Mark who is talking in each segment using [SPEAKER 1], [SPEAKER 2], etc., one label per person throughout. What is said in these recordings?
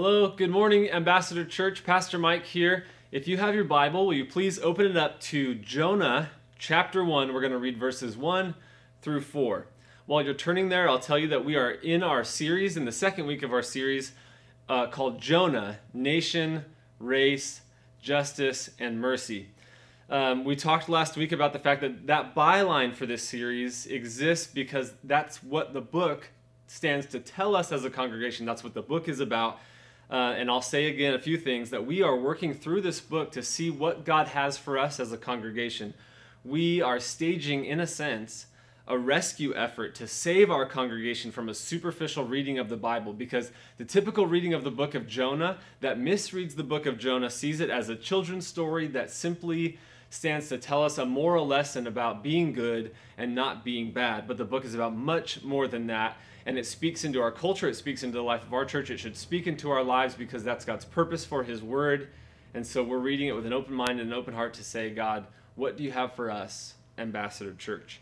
[SPEAKER 1] Hello, good morning, Ambassador Church. Pastor Mike here. If you have your Bible, will you please open it up to Jonah chapter 1? We're going to read verses 1 through 4. While you're turning there, I'll tell you that we are in our series, in the second week of our series uh, called Jonah Nation, Race, Justice, and Mercy. Um, we talked last week about the fact that that byline for this series exists because that's what the book stands to tell us as a congregation. That's what the book is about. Uh, and I'll say again a few things that we are working through this book to see what God has for us as a congregation. We are staging, in a sense, a rescue effort to save our congregation from a superficial reading of the Bible because the typical reading of the book of Jonah that misreads the book of Jonah sees it as a children's story that simply stands to tell us a moral lesson about being good and not being bad. But the book is about much more than that and it speaks into our culture, it speaks into the life of our church. It should speak into our lives because that's God's purpose for His Word. And so we're reading it with an open mind and an open heart to say, God, what do you have for us, Ambassador Church?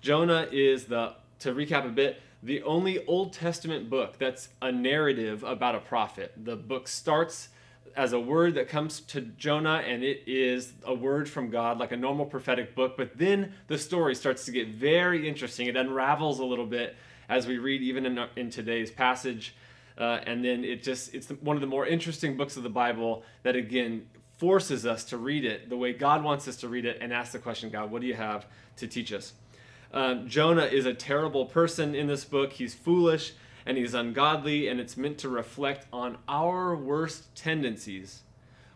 [SPEAKER 1] Jonah is the, to recap a bit, the only Old Testament book that's a narrative about a prophet. The book starts as a word that comes to Jonah, and it is a word from God, like a normal prophetic book. But then the story starts to get very interesting. It unravels a little bit as we read even in, in today's passage. Uh, and then it just it's one of the more interesting books of the bible that again forces us to read it the way god wants us to read it and ask the question god what do you have to teach us um, jonah is a terrible person in this book he's foolish and he's ungodly and it's meant to reflect on our worst tendencies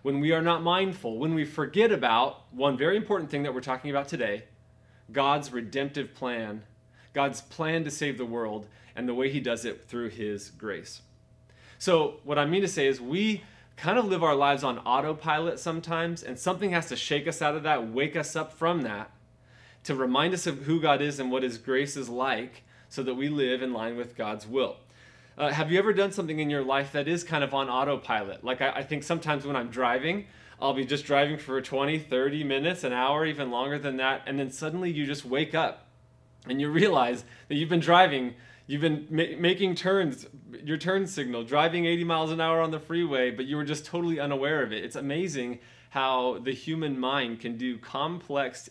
[SPEAKER 1] when we are not mindful when we forget about one very important thing that we're talking about today god's redemptive plan God's plan to save the world and the way he does it through his grace. So, what I mean to say is, we kind of live our lives on autopilot sometimes, and something has to shake us out of that, wake us up from that, to remind us of who God is and what his grace is like, so that we live in line with God's will. Uh, have you ever done something in your life that is kind of on autopilot? Like, I, I think sometimes when I'm driving, I'll be just driving for 20, 30 minutes, an hour, even longer than that, and then suddenly you just wake up and you realize that you've been driving you've been ma- making turns your turn signal driving 80 miles an hour on the freeway but you were just totally unaware of it. It's amazing how the human mind can do complex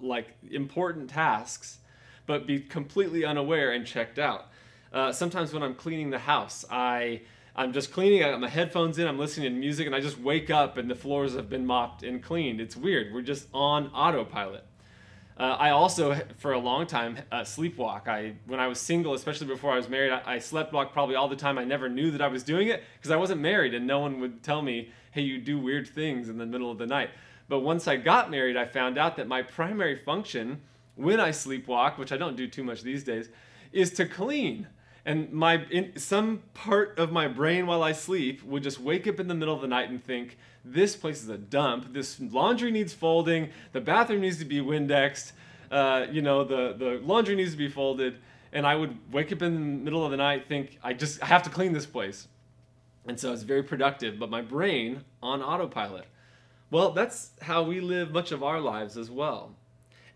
[SPEAKER 1] like important tasks but be completely unaware and checked out. Uh, sometimes when i'm cleaning the house i i'm just cleaning i got my headphones in i'm listening to music and i just wake up and the floors have been mopped and cleaned. It's weird. We're just on autopilot uh, I also, for a long time, uh, sleepwalk. I, when I was single, especially before I was married, I, I sleptwalk probably all the time. I never knew that I was doing it because I wasn't married, and no one would tell me, "Hey, you do weird things in the middle of the night." But once I got married, I found out that my primary function when I sleepwalk, which I don't do too much these days, is to clean and my in, some part of my brain while I sleep would just wake up in the middle of the night and think, "This place is a dump. This laundry needs folding. The bathroom needs to be Windexed. Uh, you know, the the laundry needs to be folded." And I would wake up in the middle of the night, think, "I just I have to clean this place." And so it's very productive, but my brain on autopilot. Well, that's how we live much of our lives as well.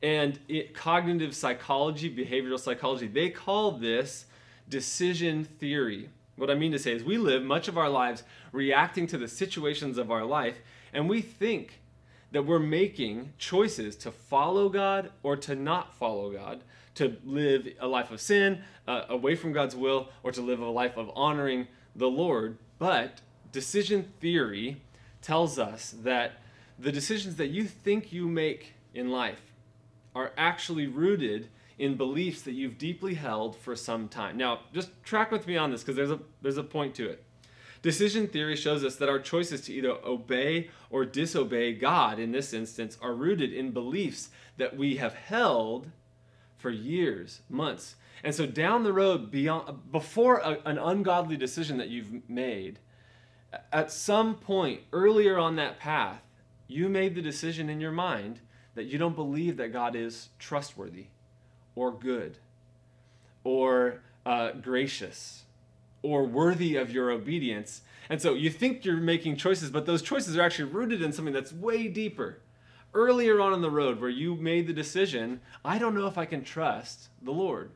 [SPEAKER 1] And it, cognitive psychology, behavioral psychology, they call this decision theory. What I mean to say is, we live much of our lives reacting to the situations of our life, and we think that we're making choices to follow God or to not follow God, to live a life of sin, uh, away from God's will, or to live a life of honoring the Lord. But decision theory tells us that the decisions that you think you make in life are actually rooted in beliefs that you've deeply held for some time. Now, just track with me on this because there's a there's a point to it. Decision theory shows us that our choices to either obey or disobey God in this instance are rooted in beliefs that we have held for years, months. And so down the road beyond before a, an ungodly decision that you've made, at some point earlier on that path, you made the decision in your mind that you don't believe that God is trustworthy or good or uh, gracious or worthy of your obedience. And so you think you're making choices, but those choices are actually rooted in something that's way deeper. Earlier on in the road, where you made the decision, I don't know if I can trust the Lord.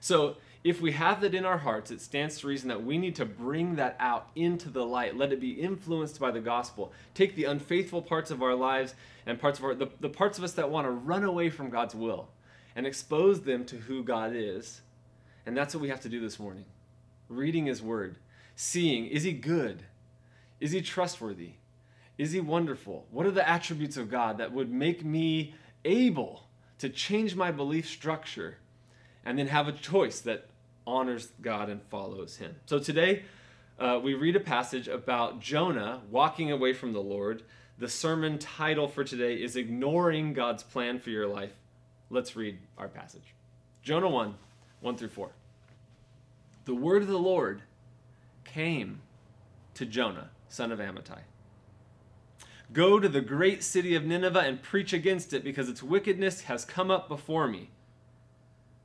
[SPEAKER 1] So if we have that in our hearts, it stands to reason that we need to bring that out into the light. Let it be influenced by the gospel. Take the unfaithful parts of our lives and parts of our the, the parts of us that want to run away from God's will and expose them to who God is. And that's what we have to do this morning. Reading his word, seeing is he good? Is he trustworthy? Is he wonderful? What are the attributes of God that would make me able to change my belief structure and then have a choice that honors God and follows him. So today, uh, we read a passage about Jonah walking away from the Lord. The sermon title for today is Ignoring God's Plan for Your Life. Let's read our passage. Jonah 1 1 through 4. The word of the Lord came to Jonah, son of Amittai. Go to the great city of Nineveh and preach against it, because its wickedness has come up before me.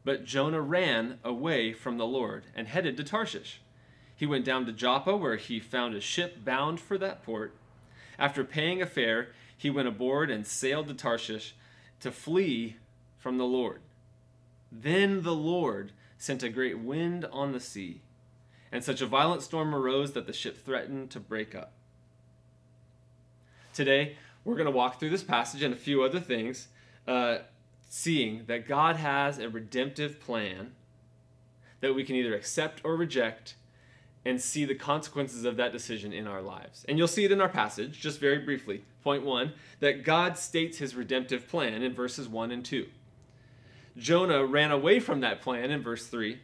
[SPEAKER 1] But Jonah ran away from the Lord and headed to Tarshish. He went down to Joppa, where he found a ship bound for that port. After paying a fare, he went aboard and sailed to Tarshish to flee from the Lord. Then the Lord sent a great wind on the sea, and such a violent storm arose that the ship threatened to break up. Today, we're going to walk through this passage and a few other things. Uh, seeing that God has a redemptive plan that we can either accept or reject and see the consequences of that decision in our lives. And you'll see it in our passage, just very briefly. Point one that God states his redemptive plan in verses 1 and 2. Jonah ran away from that plan in verse 3,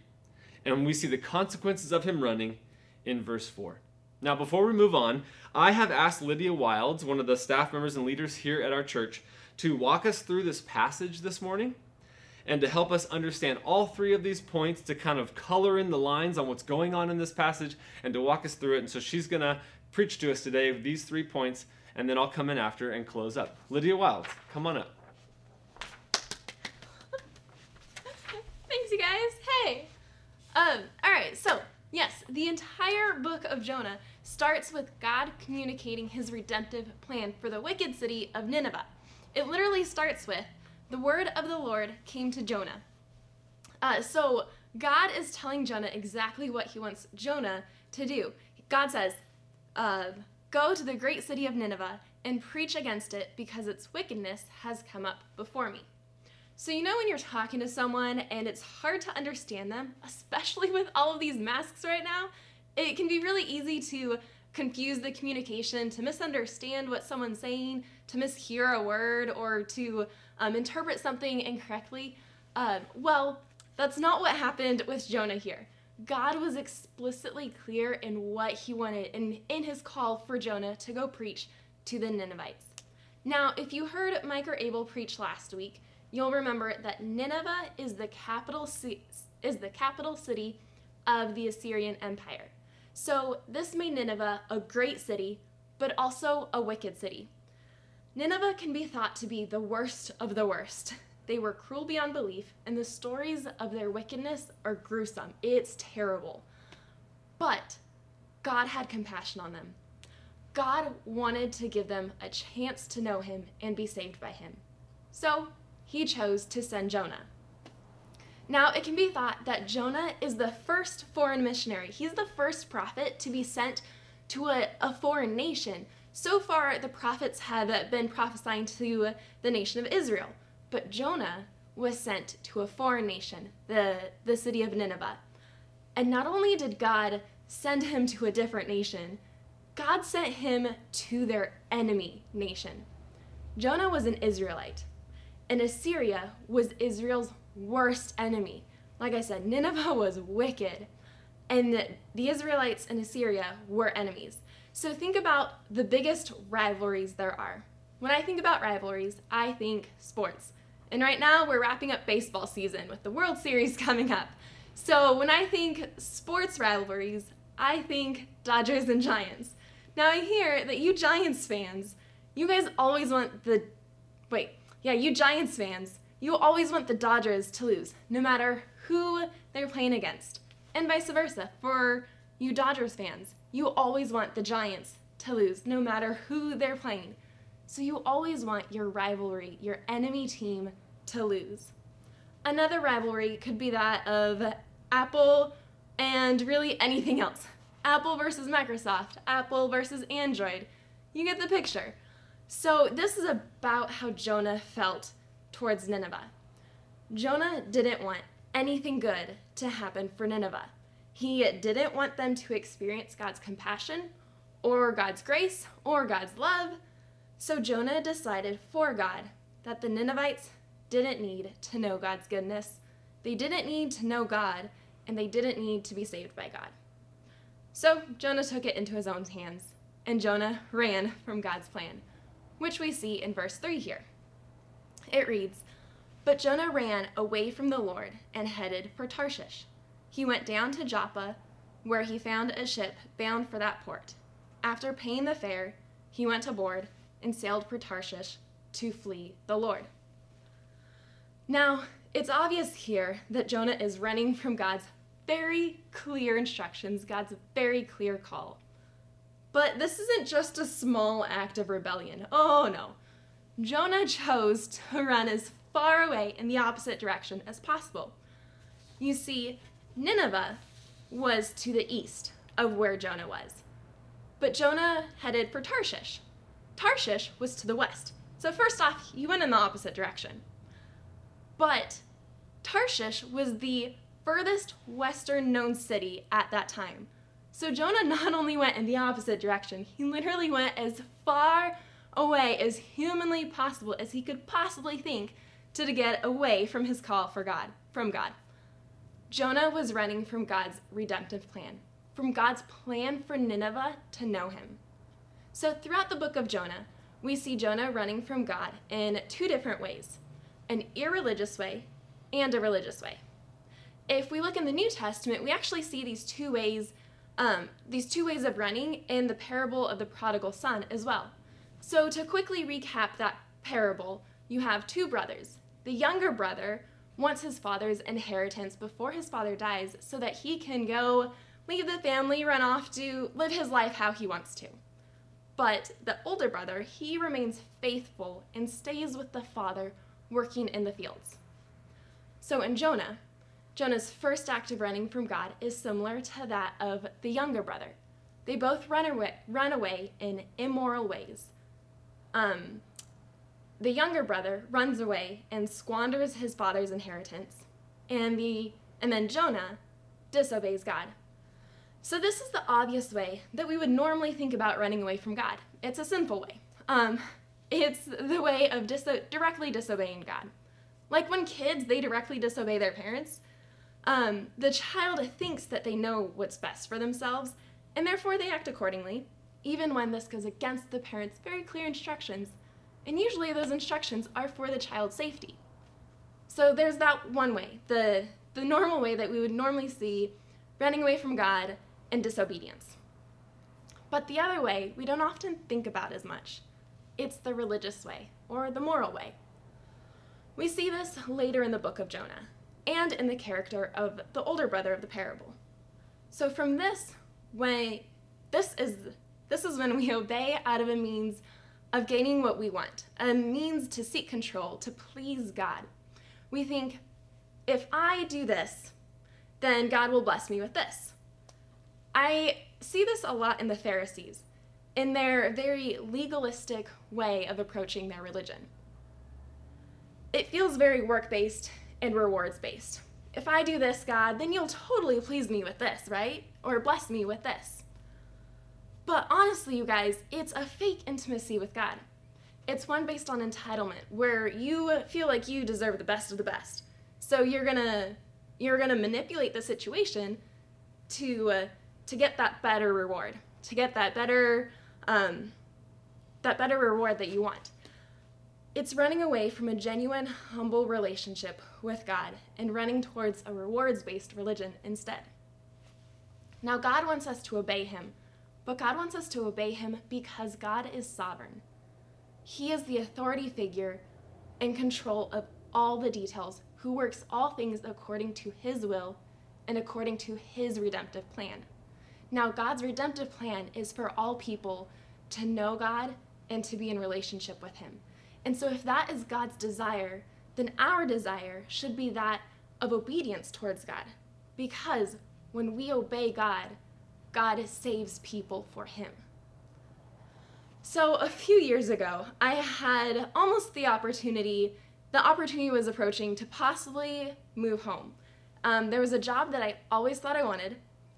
[SPEAKER 1] and we see the consequences of him running in verse 4. Now, before we move on, I have asked Lydia Wilds, one of the staff members and leaders here at our church, to walk us through this passage this morning and to help us understand all three of these points to kind of color in the lines on what's going on in this passage and to walk us through it. And so she's going to preach to us today these three points, and then I'll come in after and close up. Lydia Wilds, come on up.
[SPEAKER 2] Thanks, you guys. Hey. Um, all right, so, yes, the entire book of Jonah starts with God communicating his redemptive plan for the wicked city of Nineveh. It literally starts with the word of the Lord came to Jonah. Uh, so God is telling Jonah exactly what he wants Jonah to do. God says, uh, Go to the great city of Nineveh and preach against it because its wickedness has come up before me. So, you know, when you're talking to someone and it's hard to understand them, especially with all of these masks right now, it can be really easy to confuse the communication, to misunderstand what someone's saying, to mishear a word, or to um, interpret something incorrectly. Uh, well, that's not what happened with Jonah here. God was explicitly clear in what he wanted in, in his call for Jonah to go preach to the Ninevites. Now, if you heard Mike or Abel preach last week, you'll remember that Nineveh is the capital is the capital city of the Assyrian Empire. So this made Nineveh a great city, but also a wicked city. Nineveh can be thought to be the worst of the worst. They were cruel beyond belief, and the stories of their wickedness are gruesome. It's terrible. But God had compassion on them. God wanted to give them a chance to know Him and be saved by Him. So He chose to send Jonah. Now, it can be thought that Jonah is the first foreign missionary. He's the first prophet to be sent to a, a foreign nation. So far, the prophets have been prophesying to the nation of Israel, but Jonah was sent to a foreign nation, the, the city of Nineveh. And not only did God send him to a different nation, God sent him to their enemy nation. Jonah was an Israelite, and Assyria was Israel's worst enemy. Like I said, Nineveh was wicked, and the, Israelites and Assyria were enemies. So think about the biggest rivalries there are. When I think about rivalries, I think sports. And right now, we're wrapping up baseball season with the World Series coming up. So when I think sports rivalries, I think Dodgers and Giants. Now I hear that you Giants fans, you guys always want the. Wait, yeah, you Giants fans, you always want the Dodgers to lose, no matter who they're playing against. And vice versa, for you Dodgers fans, you always want the Giants to lose, no matter who they're playing. So you always want your rivalry, your enemy team, to lose. Another rivalry could be that of Apple and really anything else. Apple versus Microsoft, Apple versus Android. You get the picture. So, this is about how Jonah felt towards Nineveh. Jonah didn't want anything good to happen for Nineveh. He didn't want them to experience God's compassion or God's grace or God's love. So Jonah decided for God that the Ninevites didn't need to know God's goodness, they didn't need to know God, and they didn't need to be saved by God. So Jonah took it into his own hands, and Jonah ran from God's plan, which we see in verse 3 here. It reads, But Jonah ran away from the Lord and headed for Tarshish. He went down to Joppa, where he found a ship bound for that port. After paying the fare, he went aboard and sailed for Tarshish to flee the Lord. Now, it's obvious here that Jonah is running from God's very clear instructions, God's very clear call. But this isn't just a small act of rebellion. Oh no. Jonah chose to run as far away in the opposite direction as possible. You see, Nineveh was to the east of where Jonah was. But Jonah headed for Tarshish. Tarshish was to the west. So, first off, he went in the opposite direction. But Tarshish was the furthest western known city at that time. So Jonah not only went in the opposite direction, he literally went as far away as humanly possible as he could possibly think to get away from his call for God, from God. Jonah was running from God's redemptive plan, from God's plan for Nineveh to know him. So throughout the book of Jonah, we see Jonah running from God in two different ways an irreligious way and a religious way. If we look in the New Testament, we actually see these two ways, um, these two ways of running in the parable of the prodigal son as well. So to quickly recap that parable, you have two brothers. The younger brother wants his father's inheritance before his father dies so that he can go leave the family, run off to live his life how he wants to. But the older brother, he remains faithful and stays with the father working in the fields. So in Jonah, Jonah's first act of running from God is similar to that of the younger brother. They both run away, run away in immoral ways. Um, the younger brother runs away and squanders his father's inheritance, and the and then Jonah disobeys God. So this is the obvious way that we would normally think about running away from God. It's a sinful way. Um, it's the way of diso- directly disobeying God. Like when kids, they directly disobey their parents. Um, the child thinks that they know what's best for themselves, and therefore they act accordingly, even when this goes against the parents' very clear instructions. And usually those instructions are for the child's safety. So there's that one way, the, the normal way that we would normally see running away from God and disobedience. But the other way, we don't often think about as much. It's the religious way, or the moral way. We see this later in the book of Jonah, and in the character of the older brother of the parable. So from this, when this is this is when we obey out of a means of gaining what we want, a means to seek control, to please God. We think, if I do this, then God will bless me with this. I see this a lot in the Pharisees, in their very legalistic way of approaching their religion. It feels very work based and rewards based. If I do this, God, then you'll totally please me with this, right? Or bless me with this. But honestly, you guys, it's a fake intimacy with God. It's one based on entitlement, where you feel like you deserve the best of the best. So you're gonna you're gonna manipulate the situation to uh, to get that better reward, to get that better um, that better reward that you want. It's running away from a genuine, humble relationship with God and running towards a rewards based religion instead. Now, God wants us to obey Him, but God wants us to obey Him because God is sovereign. He is the authority figure and control of all the details, who works all things according to His will and according to His redemptive plan. Now, God's redemptive plan is for all people to know God and to be in relationship with Him. And so, if that is God's desire, then our desire should be that of obedience towards God. because when we obey God, God saves people for Him. So, a few years ago, I had almost the opportunity, the opportunity was approaching to possibly move home. Um, there was a job that I always thought I wanted,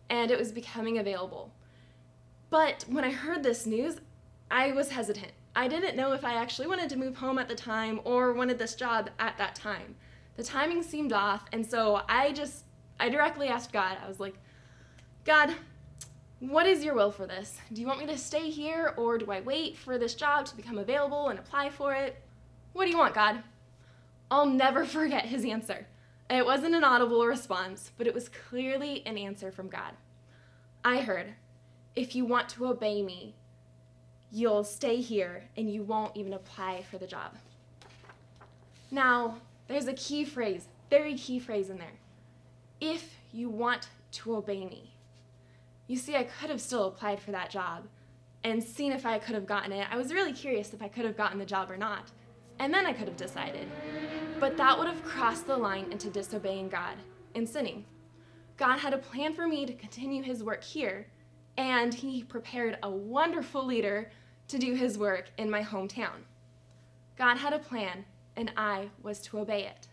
[SPEAKER 2] and it was becoming available. But when I heard this news, I was hesitant. I didn't know if I actually wanted to move home at the time or wanted this job at that time. The timing seemed off, and so I just, I directly asked God, I was like, God, what is your will for this? Do you want me to stay here or do I wait for this job to become available and apply for it? What do you want, God? I'll never forget his answer. It wasn't an audible response, but it was clearly an answer from God. I heard, If you want to obey me, you'll stay here and you won't even apply for the job. Now, there's a key phrase, very key phrase in there. If you want to obey me. You see, I could have still applied for that job and seen if I could have gotten it. I was really curious if I could have gotten the job or not. And then I could have decided. But that would have crossed the line into disobeying God and sinning. God had a plan for me to continue his work here, and he prepared a wonderful leader to do his work in my hometown. God had a plan, and I was to obey it.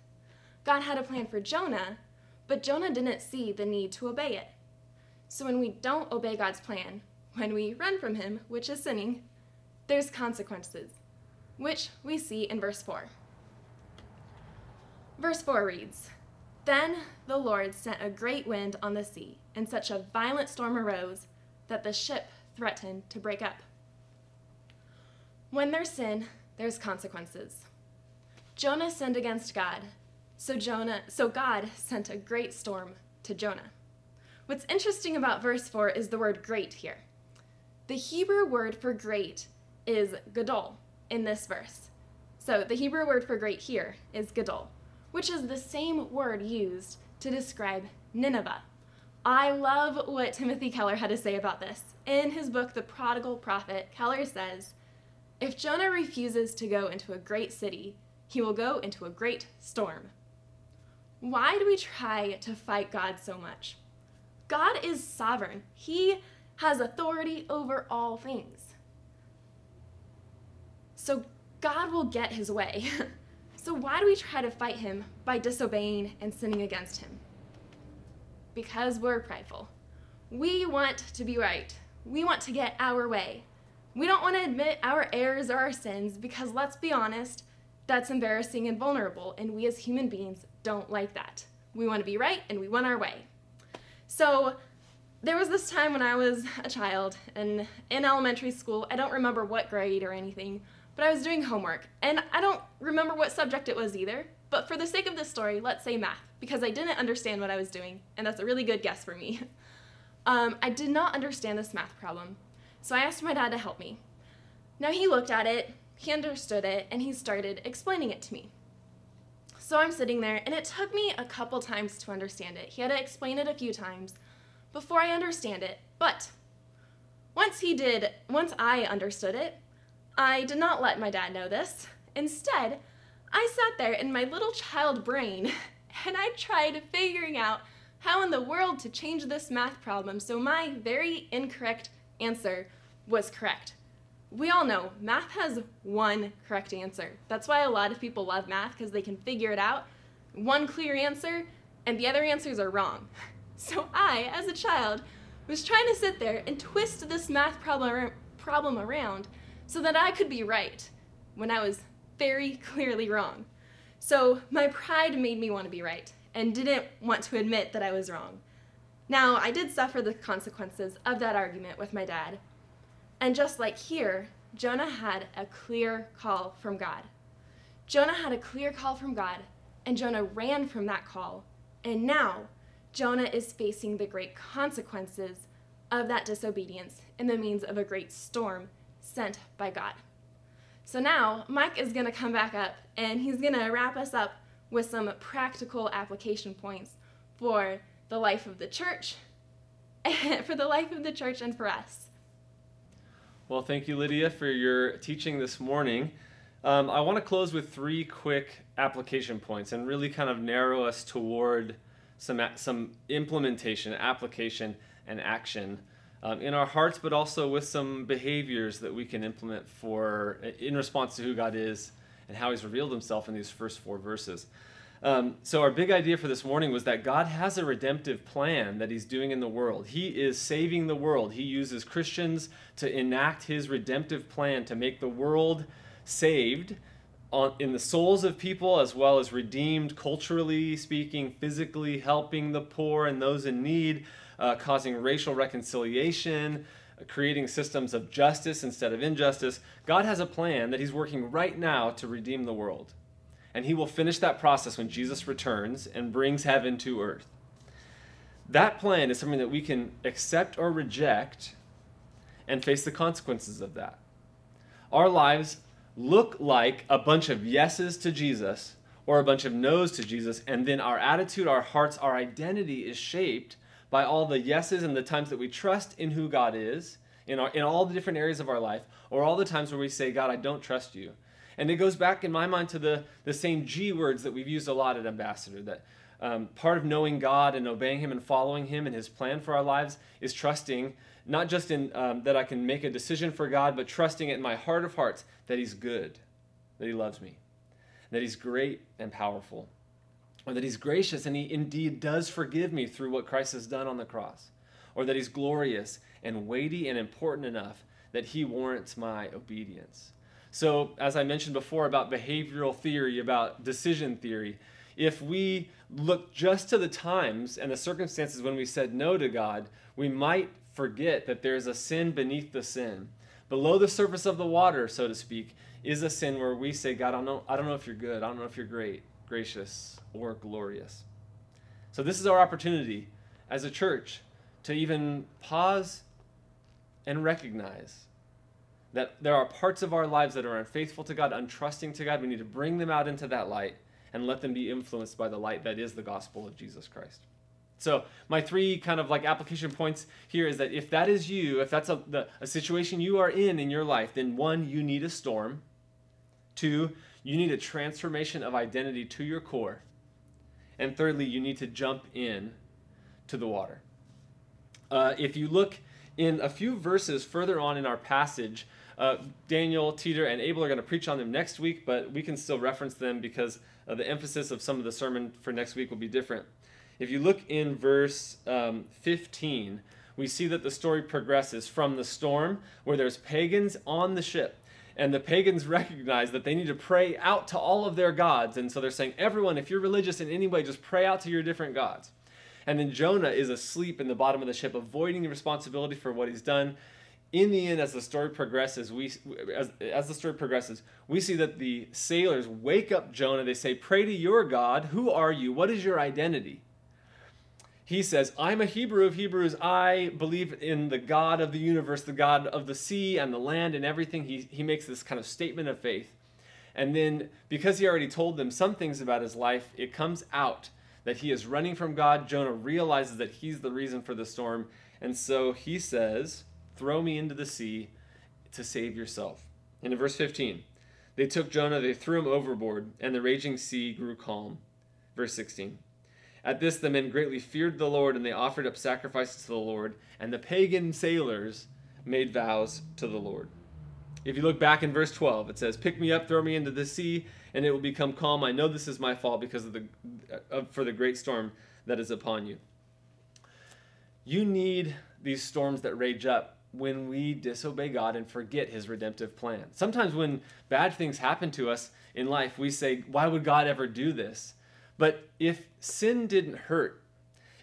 [SPEAKER 2] God had a plan for Jonah, but Jonah didn't see the need to obey it. So when we don't obey God's plan, when we run from Him, which is sinning, there's consequences, which we see in verse 4. Verse 4 reads Then the Lord sent a great wind on the sea, and such a violent storm arose that the ship threatened to break up. When there's sin, there's consequences. Jonah sinned against God, so Jonah so God sent a great storm to Jonah. What's interesting about verse 4 is the word great here. The Hebrew word for great is gadol in this verse. So the Hebrew word for great here is gadol, which is the same word used to describe Nineveh. I love what Timothy Keller had to say about this. In his book, The Prodigal Prophet, Keller says, If Jonah refuses to go into a great city, he will go into a great storm. Why do we try to fight God so much? God is sovereign, He has authority over all things. So God will get His way. so why do we try to fight Him by disobeying and sinning against Him? Because we're prideful. We want to be right. We want to get our way. We don't want to admit our errors or our sins because, let's be honest, that's embarrassing and vulnerable, and we as human beings don't like that. We want to be right and we want our way. So there was this time when I was a child and in elementary school, I don't remember what grade or anything, but I was doing homework. And I don't remember what subject it was either. But for the sake of this story, let's say math, because I didn't understand what I was doing, and that's a really good guess for me. Um, I did not understand this math problem, so I asked my dad to help me. Now he looked at it, he understood it, and he started explaining it to me. So I'm sitting there, and it took me a couple times to understand it. He had to explain it a few times before I understand it. But once he did, once I understood it, I did not let my dad know this. Instead, I sat there in my little child brain and I tried figuring out how in the world to change this math problem so my very incorrect answer was correct. We all know math has one correct answer. That's why a lot of people love math because they can figure it out. One clear answer, and the other answers are wrong. So I, as a child, was trying to sit there and twist this math problem, problem around so that I could be right when I was very clearly wrong. So my pride made me want to be right and didn't want to admit that I was wrong. Now, I did suffer the consequences of that argument with my dad, and just like here, Jonah had a clear call from God. Jonah had a clear call from God, and Jonah ran from that call. And now, Jonah is facing the great consequences of that disobedience in the means of a great storm sent by God. So now, Mike is going to come back up and he's going to wrap us up with some practical application points for the life of the church, for the life of the church and for us.
[SPEAKER 1] Well, thank you, Lydia, for your teaching this morning. Um, I want to close with three quick application points and really kind of narrow us toward some, some implementation, application, and action um, in our hearts, but also with some behaviors that we can implement for in response to who God is and how He's revealed Himself in these first four verses. Um, so, our big idea for this morning was that God has a redemptive plan that He's doing in the world. He is saving the world. He uses Christians to enact His redemptive plan to make the world saved in the souls of people as well as redeemed culturally speaking, physically, helping the poor and those in need, uh, causing racial reconciliation, uh, creating systems of justice instead of injustice. God has a plan that He's working right now to redeem the world. And He will finish that process when Jesus returns and brings heaven to earth. That plan is something that we can accept or reject and face the consequences of that. Our lives look like a bunch of yeses to Jesus or a bunch of no's to Jesus, and then our attitude, our hearts, our identity is shaped by all the yeses and the times that we trust in who God is in, our, in all the different areas of our life, or all the times where we say, God, I don't trust you. And it goes back in my mind to the, the same G words that we've used a lot at Ambassador that um, part of knowing God and obeying Him and following Him and His plan for our lives is trusting, not just in um, that I can make a decision for God, but trusting it in my heart of hearts that He's good, that He loves me, that He's great and powerful, or that He's gracious and He indeed does forgive me through what Christ has done on the cross, or that He's glorious and weighty and important enough that He warrants my obedience. So, as I mentioned before about behavioral theory, about decision theory, if we look just to the times and the circumstances when we said no to God, we might forget that there's a sin beneath the sin. Below the surface of the water, so to speak, is a sin where we say, God, I don't know, I don't know if you're good. I don't know if you're great, gracious, or glorious. So, this is our opportunity as a church to even pause and recognize that there are parts of our lives that are unfaithful to God, untrusting to God. We need to bring them out into that light and let them be influenced by the light that is the gospel of Jesus Christ. So, my three kind of like application points here is that if that is you, if that's a, the, a situation you are in in your life, then one, you need a storm. Two, you need a transformation of identity to your core. And thirdly, you need to jump in to the water. Uh, if you look in a few verses further on in our passage, uh, Daniel, Teeter, and Abel are going to preach on them next week, but we can still reference them because uh, the emphasis of some of the sermon for next week will be different. If you look in verse um, 15, we see that the story progresses from the storm where there's pagans on the ship. And the pagans recognize that they need to pray out to all of their gods. And so they're saying, everyone, if you're religious in any way, just pray out to your different gods. And then Jonah is asleep in the bottom of the ship, avoiding the responsibility for what he's done. In the end, as the story progresses, we as, as the story progresses, we see that the sailors wake up Jonah. They say, "Pray to your God. Who are you? What is your identity?" He says, "I'm a Hebrew of Hebrews. I believe in the God of the universe, the God of the sea and the land and everything." He he makes this kind of statement of faith, and then because he already told them some things about his life, it comes out that he is running from God. Jonah realizes that he's the reason for the storm. And so he says, Throw me into the sea to save yourself. And in verse 15, they took Jonah, they threw him overboard, and the raging sea grew calm. Verse 16. At this, the men greatly feared the Lord, and they offered up sacrifices to the Lord, and the pagan sailors made vows to the Lord. If you look back in verse 12, it says, Pick me up, throw me into the sea, and it will become calm. I know this is my fault because of the for the great storm that is upon you. You need these storms that rage up when we disobey God and forget his redemptive plan. Sometimes when bad things happen to us in life, we say, "Why would God ever do this?" But if sin didn't hurt,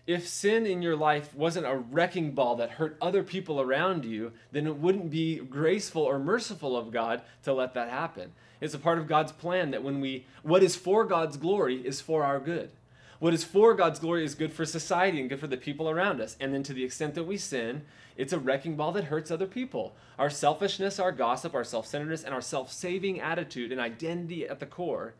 [SPEAKER 1] if sin in your life wasn't a wrecking ball that hurt other people around you, then it wouldn't be graceful or merciful of God to let that happen. It's a part of God's plan that when we, what is for God's glory is for our good. What is for God's glory is good for society and good for the people around us. And then to the extent that we sin, it's a wrecking ball that hurts other people. Our selfishness, our gossip, our self centeredness, and our self saving attitude and identity at the core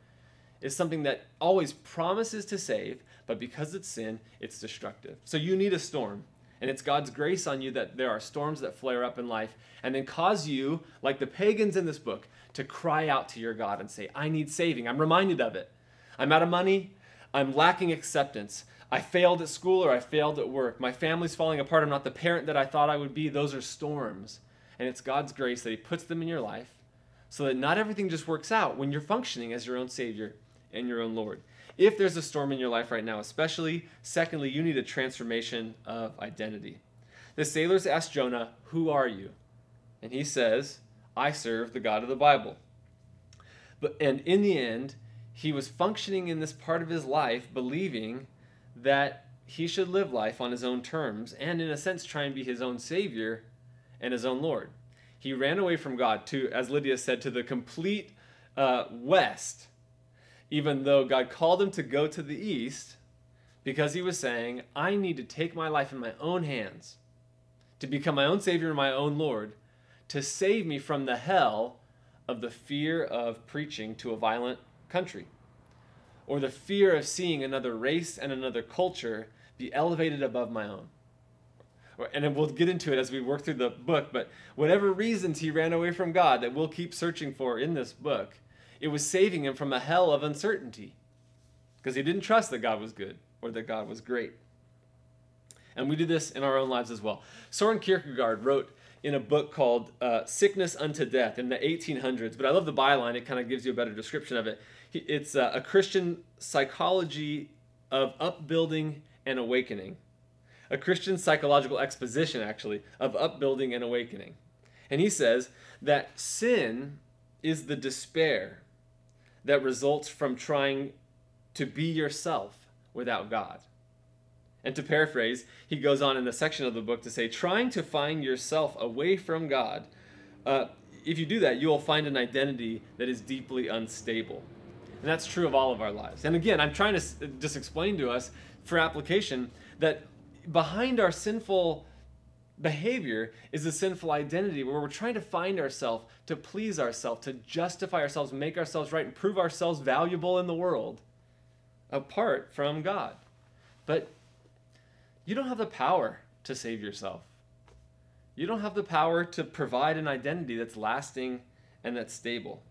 [SPEAKER 1] is something that always promises to save, but because it's sin, it's destructive. So you need a storm. And it's God's grace on you that there are storms that flare up in life and then cause you, like the pagans in this book, to cry out to your God and say, I need saving. I'm reminded of it. I'm out of money. I'm lacking acceptance. I failed at school or I failed at work. My family's falling apart. I'm not the parent that I thought I would be. Those are storms. And it's God's grace that He puts them in your life so that not everything just works out when you're functioning as your own Savior and your own Lord. If there's a storm in your life right now, especially, secondly, you need a transformation of identity. The sailors ask Jonah, Who are you? And he says, I serve the God of the Bible. But, and in the end, he was functioning in this part of his life believing that he should live life on his own terms and, in a sense, try and be his own Savior and his own Lord. He ran away from God to, as Lydia said, to the complete uh, west, even though God called him to go to the east because he was saying, I need to take my life in my own hands, to become my own Savior and my own Lord, to save me from the hell of the fear of preaching to a violent country, or the fear of seeing another race and another culture be elevated above my own. And we'll get into it as we work through the book, but whatever reasons he ran away from God that we'll keep searching for in this book, it was saving him from a hell of uncertainty because he didn't trust that God was good or that God was great. And we do this in our own lives as well. Soren Kierkegaard wrote in a book called uh, Sickness Unto Death in the 1800s, but I love the byline, it kind of gives you a better description of it. It's uh, a Christian psychology of upbuilding and awakening. A Christian psychological exposition, actually, of upbuilding and awakening. And he says that sin is the despair that results from trying to be yourself without God. And to paraphrase, he goes on in a section of the book to say, trying to find yourself away from God, uh, if you do that, you will find an identity that is deeply unstable. And that's true of all of our lives. And again, I'm trying to just explain to us for application that behind our sinful behavior is a sinful identity where we're trying to find ourselves, to please ourselves, to justify ourselves, make ourselves right, and prove ourselves valuable in the world apart from God. But you don't have the power to save yourself. You don't have the power to provide an identity that's lasting and that's stable.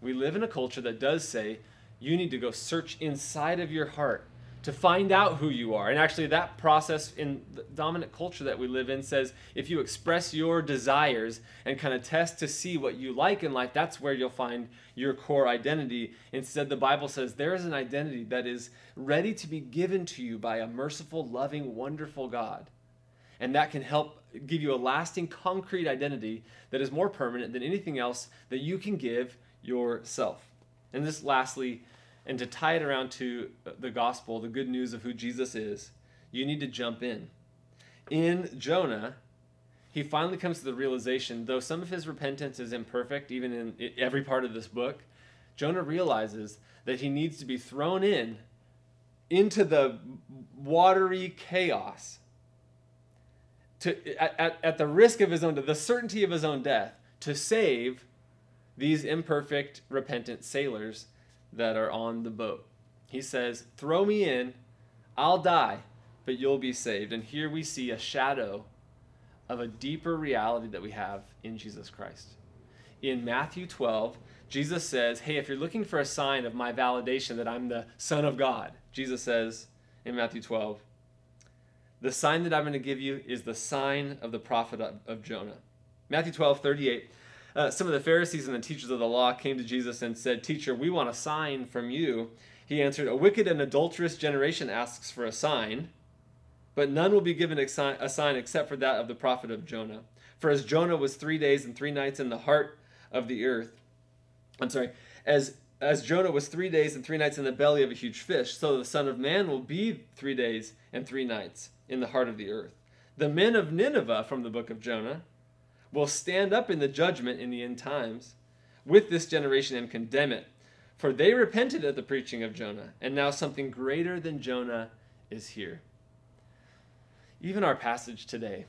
[SPEAKER 1] We live in a culture that does say you need to go search inside of your heart to find out who you are. And actually, that process in the dominant culture that we live in says if you express your desires and kind of test to see what you like in life, that's where you'll find your core identity. Instead, the Bible says there is an identity that is ready to be given to you by a merciful, loving, wonderful God. And that can help give you a lasting, concrete identity that is more permanent than anything else that you can give yourself. And this, lastly, and to tie it around to uh, the gospel, the good news of who Jesus is, you need to jump in. In Jonah, he finally comes to the realization, though some of his repentance is imperfect, even in every part of this book, Jonah realizes that he needs to be thrown in into the watery chaos to, at, at, the risk of his own, the certainty of his own death, to save these imperfect, repentant sailors that are on the boat. He says, Throw me in, I'll die, but you'll be saved. And here we see a shadow of a deeper reality that we have in Jesus Christ. In Matthew 12, Jesus says, Hey, if you're looking for a sign of my validation that I'm the Son of God, Jesus says in Matthew 12, the sign that I'm going to give you is the sign of the prophet of, Jonah. Matthew 12, 38 uh, some of the Pharisees and the teachers of the law came to Jesus and said, Teacher, we want a sign from you. He answered, A wicked and adulterous generation asks for a sign, but none will be given a sign, a sign except for that of the prophet of Jonah. For as Jonah was three days and three nights in the heart of the earth, I'm sorry, as as Jonah was three days and three nights in the belly of a huge fish, so the Son of Man will be three days and three nights in the heart of the earth. The men of Nineveh from the book of Jonah will stand up in the judgment in the end times with this generation and condemn it. For they repented at the preaching of Jonah, and now something greater than Jonah is here. Even our passage today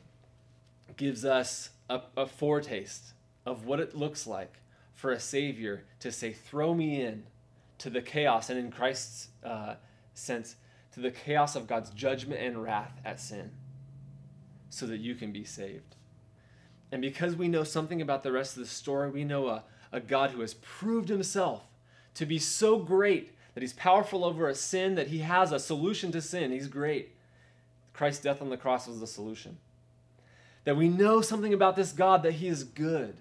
[SPEAKER 1] gives us a, a foretaste of what it looks like for a Savior to say, Throw me in to the chaos, and in Christ's uh, sense, to the chaos of God's judgment and wrath at sin, so that you can be saved. And because we know something about the rest of the story, we know a, a God who has proved himself to be so great that he's powerful over a sin, that he has a solution to sin. He's great. Christ's death on the cross was the solution. That we know something about this God, that he is good.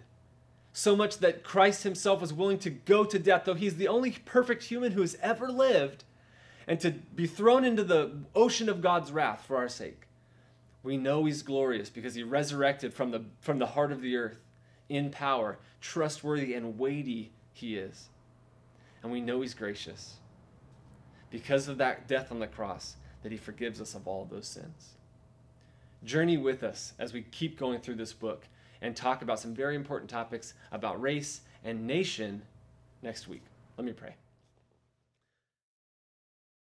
[SPEAKER 1] So much that Christ himself was willing to go to death, though he's the only perfect human who has ever lived, and to be thrown into the ocean of God's wrath for our sake. We know he's glorious because he resurrected from the, from the heart of the earth in power, trustworthy and weighty he is. And we know he's gracious because of that death on the cross, that he forgives us of all those sins. Journey with us as we keep going through this book and talk about some very important topics about race and nation next week. Let me pray.